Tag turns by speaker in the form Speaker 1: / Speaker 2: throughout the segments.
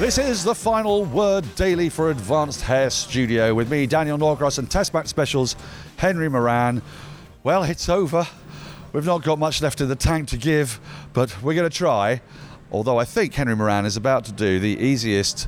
Speaker 1: This is the final word daily for Advanced Hair Studio with me, Daniel Norcross, and Test Match Specials, Henry Moeran. Well, it's over. We've not got much left in the tank to give, but we're going to try. Although I think Henry Moeran is about to do the easiest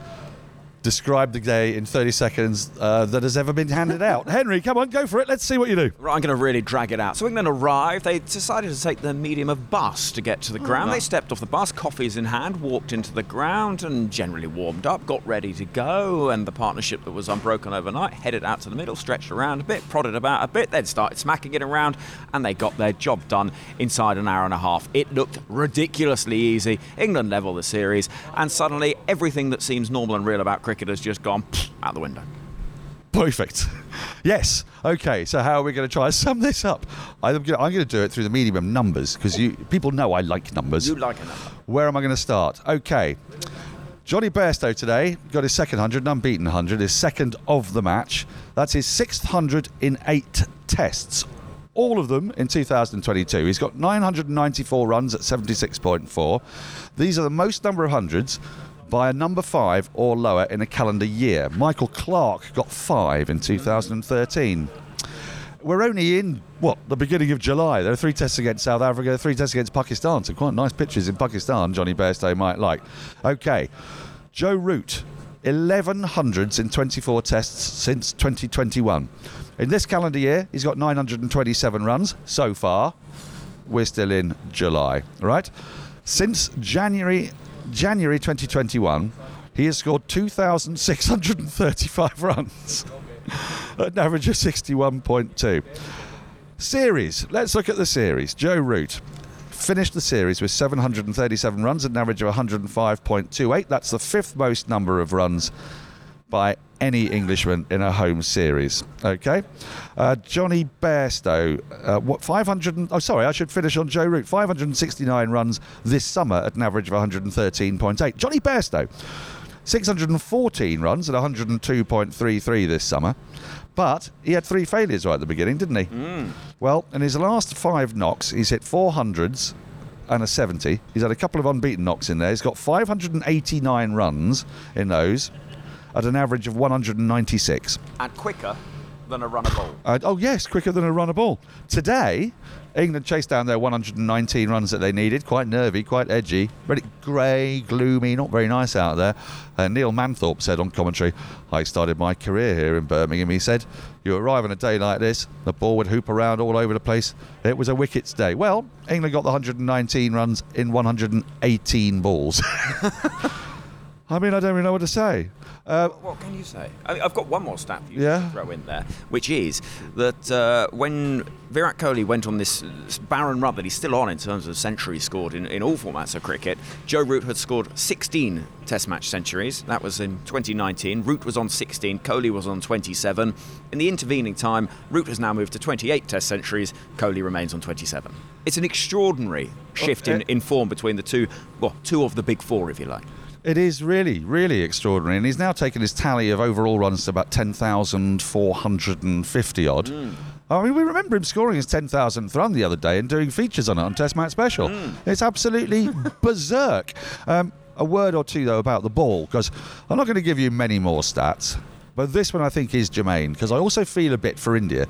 Speaker 1: describe the day in 30 seconds uh, that has ever been handed out. Henry, come on, go for it. Let's see what you do.
Speaker 2: Right, I'm going to really drag it out. So England arrived. They decided to take the medium of bus to get to the ground. They stepped off the bus, coffees in hand, walked into the ground, and generally warmed up, got ready to go. And the partnership that was unbroken overnight headed out to the middle, stretched around a bit, prodded about a bit, then started smacking it around, and they got their job done inside an hour and a half. It looked ridiculously easy. England level the series, and suddenly everything that seems normal and real about cricket has just gone out the window.
Speaker 1: Perfect. Yes. Okay. So how are we going to try to sum this up? I'm going to do it through the medium of numbers because you people know I like numbers.
Speaker 2: You like a number.
Speaker 1: Where am I going to start? Okay. Jonny Bairstow today got his second hundred, an unbeaten hundred, his second of the match. That's his sixth hundred in eight tests. All of them in 2022. He's got 994 runs at 76.4. These are the most number of hundreds by a number five or lower in a calendar year. Michael Clarke got five in 2013 we're only in what the beginning of July. There are three tests against South Africa, three tests against Pakistan. So quite nice pitches in Pakistan. Jonny Bairstow might like. Okay, Joe Root, 11 hundreds in 24 tests since 2021. In this calendar year, he's got 927 runs so far. We're still in July, right? Since January January 2021, he has scored 2,635 runs at an average of 61.2. Series. Let's look at the series. Joe Root finished the series with 737 runs at an average of 105.28. That's the fifth most number of runs by any Englishman in a home series. Okay, uh, Jonny Bairstow, uh, what 500? And, oh, sorry, I should finish on Joe Root. 569 runs this summer at an average of 113.8. Jonny Bairstow, 614 runs at 102.33 this summer. But he had three failures right at the beginning, didn't he? Well, in his last five knocks, he's hit 400s and a 70. He's had a couple of unbeaten knocks in there. He's got 589 runs in those at an average of 196.
Speaker 2: And quicker than a runner ball.
Speaker 1: Uh, oh, yes, quicker than a runner ball. Today, England chased down their 119 runs that they needed. Quite nervy, quite edgy. Really grey, gloomy, not very nice out there. Uh, Neil Manthorpe said on commentary, I started my career here in Birmingham. He said, You arrive on a day like this, the ball would hoop around all over the place. It was a wickets day. Well, England got the 119 runs in 118 balls. I mean, I don't really know what to say. Uh,
Speaker 2: What can you say? I mean, I've got one more stat for you
Speaker 1: Yeah.
Speaker 2: to throw in there, which is that uh, when Virat Kohli went on this, this barren run that he's still on in terms of centuries scored in, in all formats of cricket, Joe Root had scored 16 Test match centuries. That was in 2019. Root was on 16, Kohli was on 27. In the intervening time, Root has now moved to 28 Test centuries. Kohli remains on 27. It's an extraordinary shift in, in form between the two, well, two of the big four, if you like.
Speaker 1: It is really, really extraordinary. And he's now taken his tally of overall runs to about 10,450 odd. I mean, we remember him scoring his 10,000th run the other day and doing features on it on Test Match Special. It's absolutely berserk. Um, a word or two, though, about the ball, because I'm not going to give you many more stats, but this one I think is germane, because I also feel a bit for India.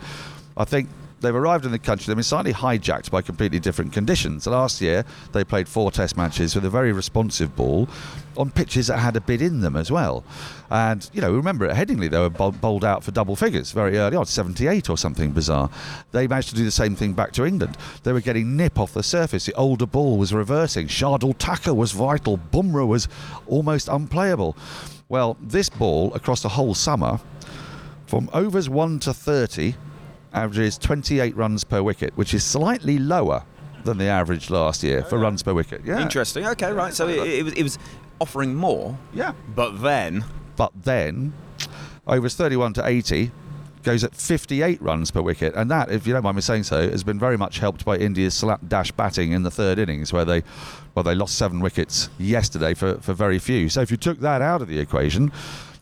Speaker 1: I think they've arrived in the country, they've been slightly hijacked by completely different conditions. Last year, they played four test matches with a very responsive ball on pitches that had a bit in them as well. And, you know, remember at Headingley, they were bowled out for double figures very early on, 78 or something bizarre. They managed to do the same thing back to England. They were getting nip off the surface. The older ball was reversing. Shardul Thakur was vital. Bumrah was almost unplayable. Well, this ball across the whole summer, from overs 1 to 30, averages 28 runs per wicket, which is slightly lower than the average last year for oh, runs per wicket. Yeah.
Speaker 2: Interesting. Okay, right. So it, it, was, it was offering more,
Speaker 1: Yeah.
Speaker 2: but then
Speaker 1: But then, overs 31 to 80, goes at 58 runs per wicket, and that, if you don't mind me saying so, has been very much helped by India's slapdash batting in the third innings, where they, well, they lost seven wickets yesterday for, for very few. So if you took that out of the equation,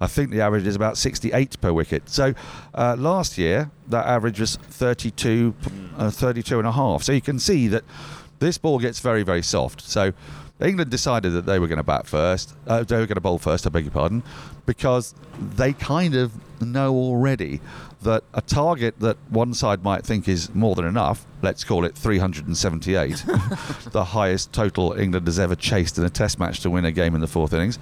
Speaker 1: I think the average is about 68 per wicket. So uh, last year, that average was 32, uh, 32 and a half. So you can see that this ball gets very, very soft. So England decided that they were going to bat first, uh, they were going to bowl first, I beg your pardon, because they kind of know already that a target that one side might think is more than enough, let's call it 378, the highest total England has ever chased in a test match to win a game in the fourth innings.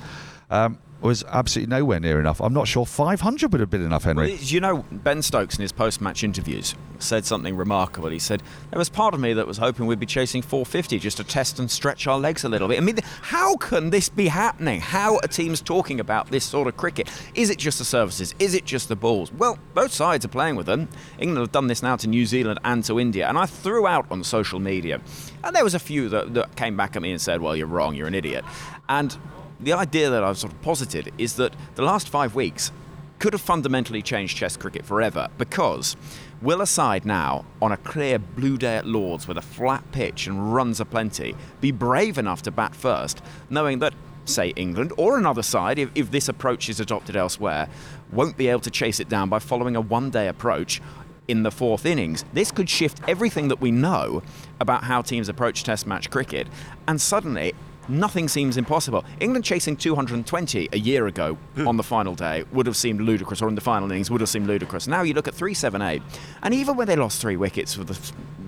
Speaker 1: Um, was absolutely nowhere near enough. I'm not sure 500 would have been enough, Henry.
Speaker 2: Well, you know, Ben Stokes in his post-match interviews said something remarkable. He said, "There was part of me that was hoping we'd be chasing 450 just to test and stretch our legs a little bit." I mean, how can this be happening? How are teams talking about this sort of cricket? Is it just the services? Is it just the balls? Well, both sides are playing with them. England have done this now to New Zealand and to India, and I threw out on social media, and there was a few that, that came back at me and said, "Well, you're wrong. You're an idiot," and the idea that I've sort of posited is that the last five weeks could have fundamentally changed Test cricket forever because will a side now, on a clear blue day at Lords with a flat pitch and runs aplenty, be brave enough to bat first, knowing that, say, England or another side, if, if this approach is adopted elsewhere, won't be able to chase it down by following a one day approach? In the fourth innings. This could shift everything that we know about how teams approach Test match cricket, and suddenly nothing seems impossible. England chasing 220 a year ago hmm. on the final day would have seemed ludicrous, or in the final innings would have seemed ludicrous. Now you look at 378, and even when they lost three wickets for the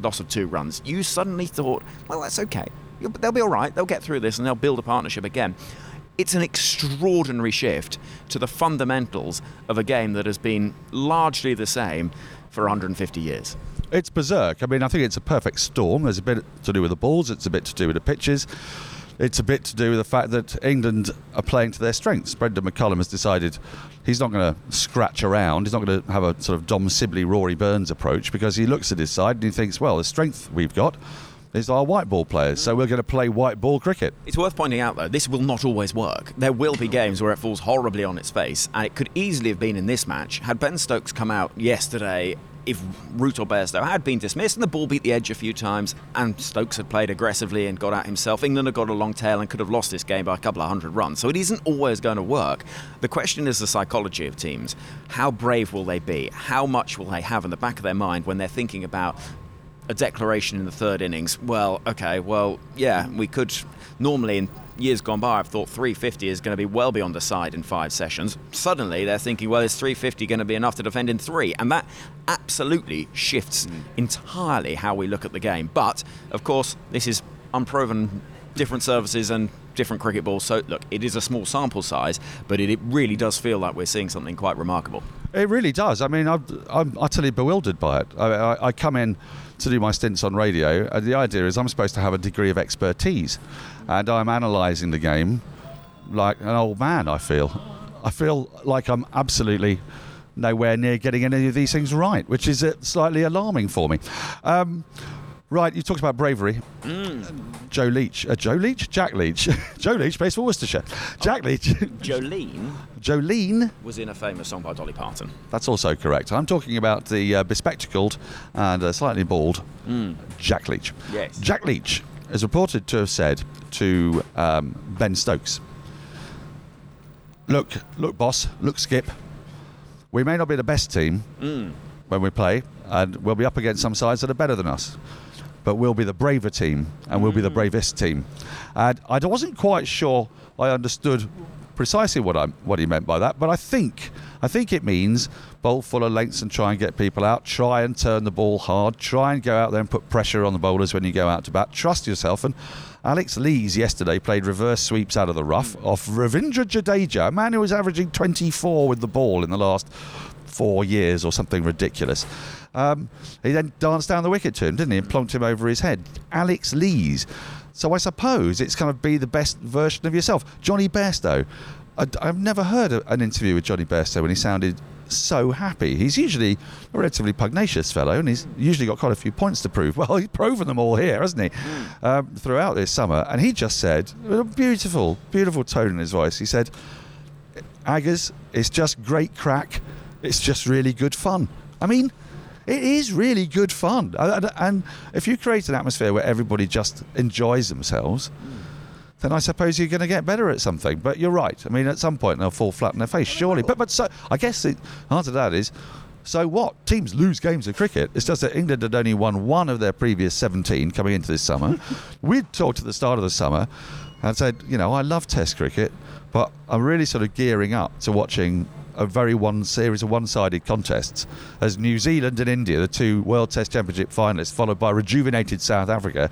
Speaker 2: loss of two runs, you suddenly thought, well, that's okay. They'll be all right. They'll get through this and they'll build a partnership again. It's an extraordinary shift to the fundamentals of a game that has been largely the same for 150 years.
Speaker 1: It's berserk. I mean, I think it's a perfect storm. There's a bit to do with the balls, it's a bit to do with the pitches. It's a bit to do with the fact that England are playing to their strengths. Brendon McCullum has decided he's not going to scratch around. He's not going to have a sort of Dom Sibley, Rory Burns approach because he looks at his side and he thinks, well, the strength we've got is our white ball players. So we're going to play white ball cricket.
Speaker 2: It's worth pointing out, though, this will not always work. There will be games where it falls horribly on its face, and it could easily have been in this match had Ben Stokes come out yesterday. If Root or Bairstow had been dismissed and the ball beat the edge a few times, and Stokes had played aggressively and got out himself, England had got a long tail and could have lost this game by a couple of hundred runs. So it isn't always going to work. The question is the psychology of teams. How brave will they be? How much will they have in the back of their mind when they're thinking about a declaration in the third innings. Well, okay, well, yeah, we could normally in years gone by, I've thought 350 is going to be well beyond the side in five sessions. Suddenly, they're thinking, well, is 350 going to be enough to defend in three? And that absolutely shifts hmm. entirely how we look at the game. But of course, this is unproven, different services and different cricket balls. So look, it is a small sample size, but it, it really does feel like we're seeing something quite remarkable.
Speaker 1: It really does. I mean, I'm, I'm utterly bewildered by it. I, I, I come in to do my stints on radio, and the idea is I'm supposed to have a degree of expertise, and I'm analysing the game like an old man. I feel, I feel like I'm absolutely nowhere near getting any of these things right, which is uh, slightly alarming for me. Um, Right, you talked about bravery. Joe Leach, uh, Joe Leach, Jack Leach, Joe Leach plays for Worcestershire. Jack Leach,
Speaker 2: Jolene
Speaker 1: Jolene.
Speaker 2: was in a famous song by Dolly Parton.
Speaker 1: That's also correct. I'm talking about the uh, bespectacled and uh, slightly bald Jack Leach.
Speaker 2: Yes.
Speaker 1: Jack Leach is reported to have said to um, Ben Stokes, "Look, look, boss, look, Skip. We may not be the best team when we play, and we'll be up against some sides that are better than us." But we'll be the braver team, and we'll be the mm. bravest team. And I wasn't quite sure I understood precisely what I what he meant by that, but I think I think it means bowl full of lengths and try and get people out. Try and turn the ball hard. Try and go out there and put pressure on the bowlers when you go out to bat. Trust yourself. And Alex Lees yesterday played reverse sweeps out of the rough off Ravindra Jadeja, a man who was averaging 24 with the ball in the last four years or something ridiculous. Um, he then danced down the wicket to him, didn't he, and plonked him over his head. Alex Lees. So I suppose it's kind of be the best version of yourself. Jonny Bairstow. I, have never heard an interview with Jonny Bairstow when he sounded so happy. He's usually a relatively pugnacious fellow, and he's usually got quite a few points to prove. Well, he's proven them all here, hasn't he? Um, throughout this summer, and he just said, with a beautiful, beautiful tone in his voice, he said, Aggers, it's just great crack it's just really good fun. I mean, it is really good fun. And, if you create an atmosphere where everybody just enjoys themselves, then I suppose you're going to get better at something. But you're right. I mean, at some point they'll fall flat on their face, surely. But but so I guess the answer to that is. So what? Teams lose games of cricket. It's just that England had only won one of their previous 17 coming into this summer. We'd talked at the start of the summer and said, you know, I love Test cricket, but I'm really sort of gearing up to watching a very one series of one-sided contests as New Zealand and India, the two World Test Championship finalists, followed by rejuvenated South Africa,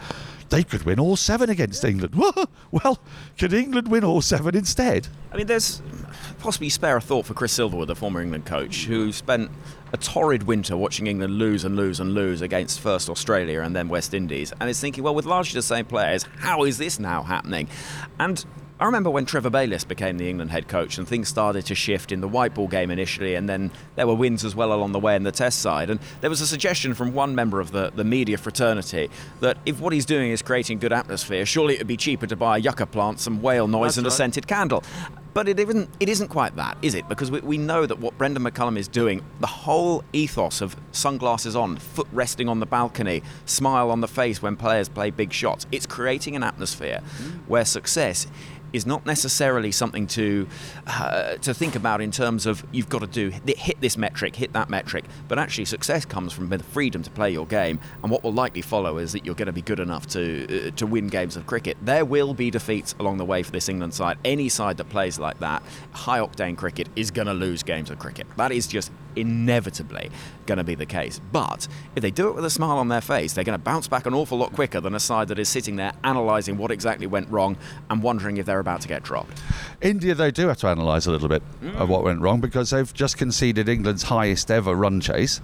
Speaker 1: they could win all seven against England. well, could England win all seven instead?
Speaker 2: I mean, there's possibly spare a thought for Chris Silverwood, the former England coach, who spent a torrid winter watching England lose and lose and lose against first Australia and then West Indies, and is thinking, well, with largely the same players, how is this now happening? And I remember when Trevor Bayliss became the England head coach and things started to shift in the white ball game initially, and then there were wins as well along the way in the test side. And there was a suggestion from one member of the, the media fraternity that if what he's doing is creating good atmosphere, surely it would be cheaper to buy a yucca plant, some whale noise,
Speaker 1: That's
Speaker 2: and a scented candle. But it isn't, it isn't quite that, is it? Because we, we know that what Brendon McCullum is doing, the whole ethos of sunglasses on, foot resting on the balcony, smile on the face when players play big shots, it's creating an atmosphere mm. where success is not necessarily something to uh, to think about in terms of you've got to do hit this metric, hit that metric, but actually success comes from the freedom to play your game, and what will likely follow is that you're going to be good enough to uh, to win games of cricket. There will be defeats along the way for this England side. Any side that plays like that, high octane cricket, is going to lose games of cricket. That is just inevitably going to be the case. But if they do it with a smile on their face, they're going to bounce back an awful lot quicker than a side that is sitting there analysing what exactly went wrong and wondering if they're about to get dropped.
Speaker 1: India, they do have to analyse a little bit of what went wrong because they've just conceded England's highest ever run chase,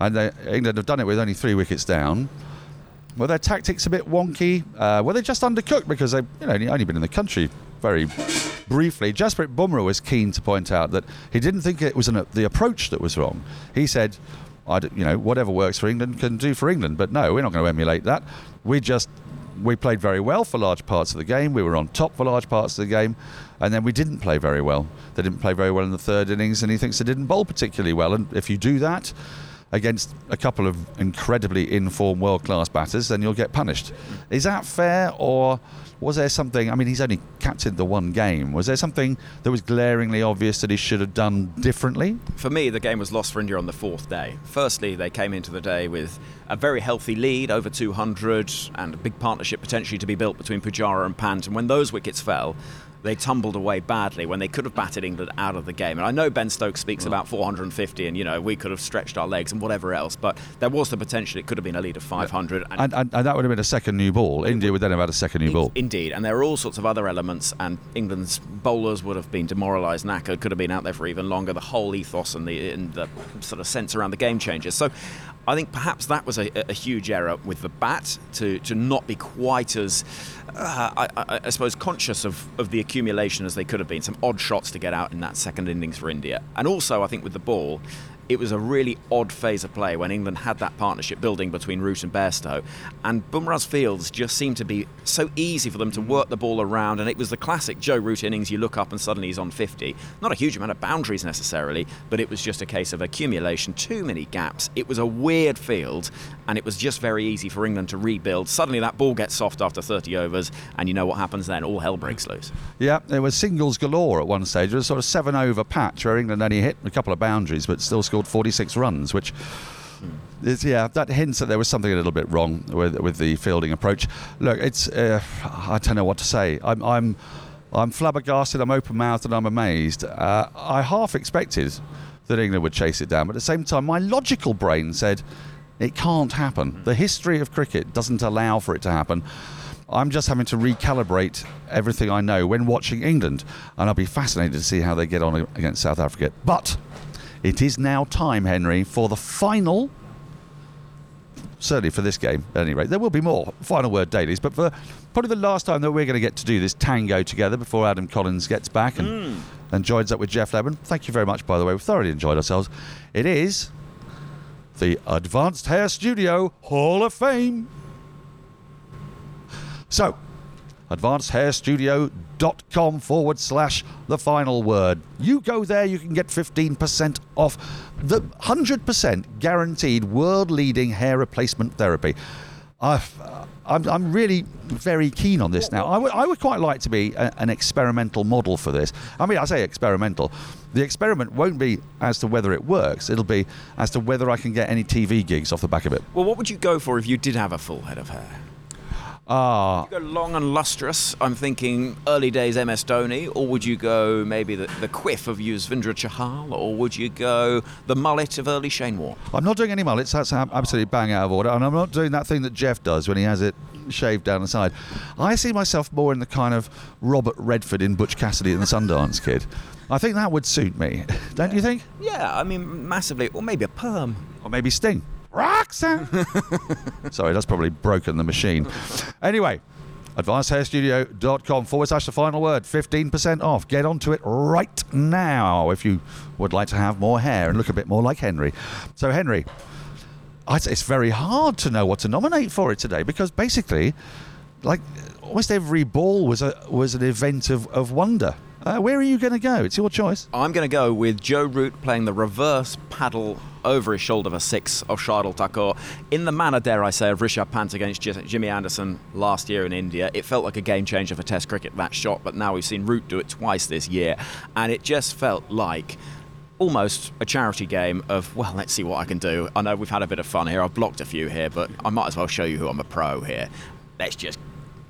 Speaker 1: and they, England have done it with only three wickets down. Were their tactics a bit wonky? Uh, were they just undercooked because they've you know, only been in the country very briefly? Jasprit Bumrah was keen to point out that he didn't think it was an, the approach that was wrong. He said, I you know, whatever works for England can do for England, but no, we're not going to emulate that. We just we played very well for large parts of the game. We were on top for large parts of the game, and then we didn't play very well. They didn't play very well in the third innings, and he thinks they didn't bowl particularly well. And if you do that against a couple of incredibly informed world-class batters, then you'll get punished. Is that fair, or was there something? I mean, he's only captained the one game. Was there something that was glaringly obvious that he should have done differently?
Speaker 2: For me, the game was lost for India on the fourth day. Firstly, they came into the day with a very healthy lead, over 200, and a big partnership potentially to be built between Pujara and Pant. And when those wickets fell, they tumbled away badly when they could have batted England out of the game. And I know Ben Stokes speaks about 450 and, you know, we could have stretched our legs and whatever else, but there was the potential it could have been a lead of 500.
Speaker 1: And, and, and that would have been a second new ball. India would then have had a second new ball.
Speaker 2: Indeed, and there are all sorts of other elements, and England's bowlers would have been demoralised, knackered, could have been out there for even longer. The whole ethos and the, and the sort of sense around the game changes. So, I think perhaps that was a, a huge error with the bat to, to not be quite as, uh, I, I, I suppose, conscious of, of the accumulation as they could have been. Some odd shots to get out in that second innings for India, and also I think with the ball it was a really odd phase of play when England had that partnership building between Root and Bairstow. And Bumrah's fields just seemed to be so easy for them to work the ball around. And it was the classic Joe Root innings you look up and suddenly he's on 50. Not a huge amount of boundaries necessarily, but it was just a case of accumulation, too many gaps. It was a weird field, and it was just very easy for England to rebuild. Suddenly that ball gets soft after 30 overs, and you know what happens then? All hell breaks loose.
Speaker 1: Yeah, there was singles galore at one stage. It was sort of seven over patch where England only hit a couple of boundaries but still scored 46 runs, which is, yeah, that hints that there was something a little bit wrong with with the fielding approach. Look, it's uh, I don't know what to say. I'm I'm I'm flabbergasted. I'm open mouthed and I'm amazed. Uh, I half expected that England would chase it down, but at the same time, my logical brain said it can't happen. The history of cricket doesn't allow for it to happen. I'm just having to recalibrate everything I know when watching England, and I'll be fascinated to see how they get on against South Africa. But it is now time, Henry, for the final. Certainly for this game, at any rate. There will be more final word dailies, but for probably the last time that we're going to get to do this tango together before Adam Collins gets back and, hmm. and joins up with Geoff Lemon. Thank you very much, by the way. We've thoroughly enjoyed ourselves. It is the Advanced Hair Studio Hall of Fame. So, Advanced Hair Studio testmatchstudio.com forward slash the final word. You go there, you can get 15% off the 100% guaranteed world leading hair replacement therapy. I've, uh, I'm, really very keen on this now. I would- would quite like to be a, an experimental model for this. I mean, I say experimental. The experiment won't be as to whether it works, it'll be as to whether I can get any TV gigs off the back of it.
Speaker 2: Well, what would you go for if you did have a full head of hair?
Speaker 1: Ah,
Speaker 2: Would you go long and lustrous? I'm thinking early days MS Dhoni, or would you go maybe the, the quiff of Yuzvendra Chahal, or would you go the mullet of early Shane Warne?
Speaker 1: I'm not doing any mullets. That's absolutely bang out of order. And I'm not doing that thing that Geoff does when he has it shaved down the side. I see myself more in the kind of Robert Redford in Butch Cassidy and the Sundance Kid. I think that would suit me. Don't you think?
Speaker 2: Yeah, I mean massively, or maybe a perm.
Speaker 1: Or maybe Sting. Roxanne. Sorry, that's probably broken the machine. Anyway, advancedhairstudio.com forward slash the final word. 15% off. Get onto it right now if you would like to have more hair and look a bit more like Henry. So, Henry, I- it's very hard to know what to nominate for it today because basically, like almost every ball was a was an event of, of wonder. Uh, where are you going to go? It's your choice.
Speaker 2: I'm going to go with Joe Root playing the reverse paddle over his shoulder for six of Shardul Thakur in the manner, dare I say, of Rishabh Pant against Jimmy Anderson last year in India. It felt like a game changer for Test cricket, that shot, but now we've seen Root do it twice this year, and it just felt like almost a charity game of, well, let's see what I can do. I know we've had a bit of fun here. I've blocked a few here, but I might as well show you who I'm a pro here. Let's just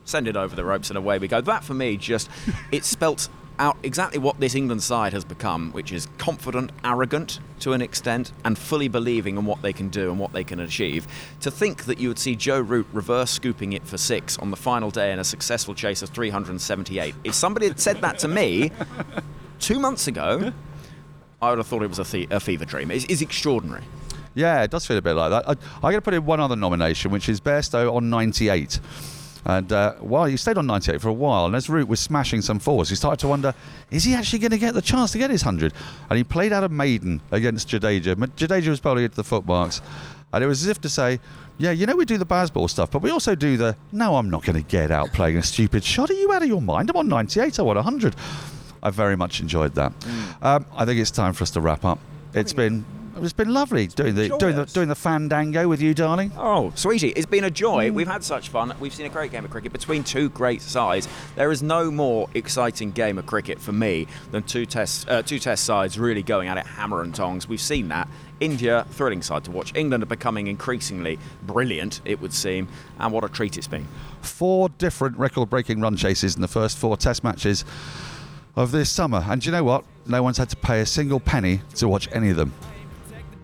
Speaker 2: send it over the ropes and away we go. That for me just it spelt out exactly what this England side has become, which is confident, arrogant to an extent, and fully believing in what they can do and what they can achieve. To think that you would see Joe Root reverse scooping it for six on the final day in a successful chase of 378. If somebody had said that to me two months ago, I would have thought it was a, the- a fever dream. It's, it's extraordinary.
Speaker 1: Yeah, it does feel a bit like that. I, I'm going to put in one other nomination, which is Bairstow on 98. And uh, while he stayed on 98 for a while, and as Root was smashing some fours, he started to wonder, is he actually going to get the chance to get his 100? And he played out a maiden against Jadeja. Jadeja was bowling into the footmarks. And it was as if to say, yeah, you know, we do the baseball stuff, but we also do the, no, I'm not going to get out playing a stupid shot. Are you out of your mind? I'm on 98, I want 100. I very much enjoyed that. Um, I think it's time for us to wrap up. It's been it's been lovely doing the doing the doing the fandango with you, darling.
Speaker 2: Oh, sweetie, it's been a joy. We've had such fun. We've seen a great game of cricket between two great sides. There is no more exciting game of cricket for me than two test uh, two test sides really going at it hammer and tongs. We've seen that. India, thrilling side to watch. England are becoming increasingly brilliant, it would seem, and what a treat it's been.
Speaker 1: Four different record-breaking run chases in the first four Test matches of this summer, and do you know what? No one's had to pay a single penny to watch any of them.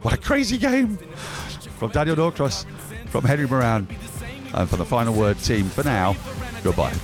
Speaker 1: What a crazy game! From Daniel Norcross, from Henry Moeran, and from the final word team. For now, goodbye.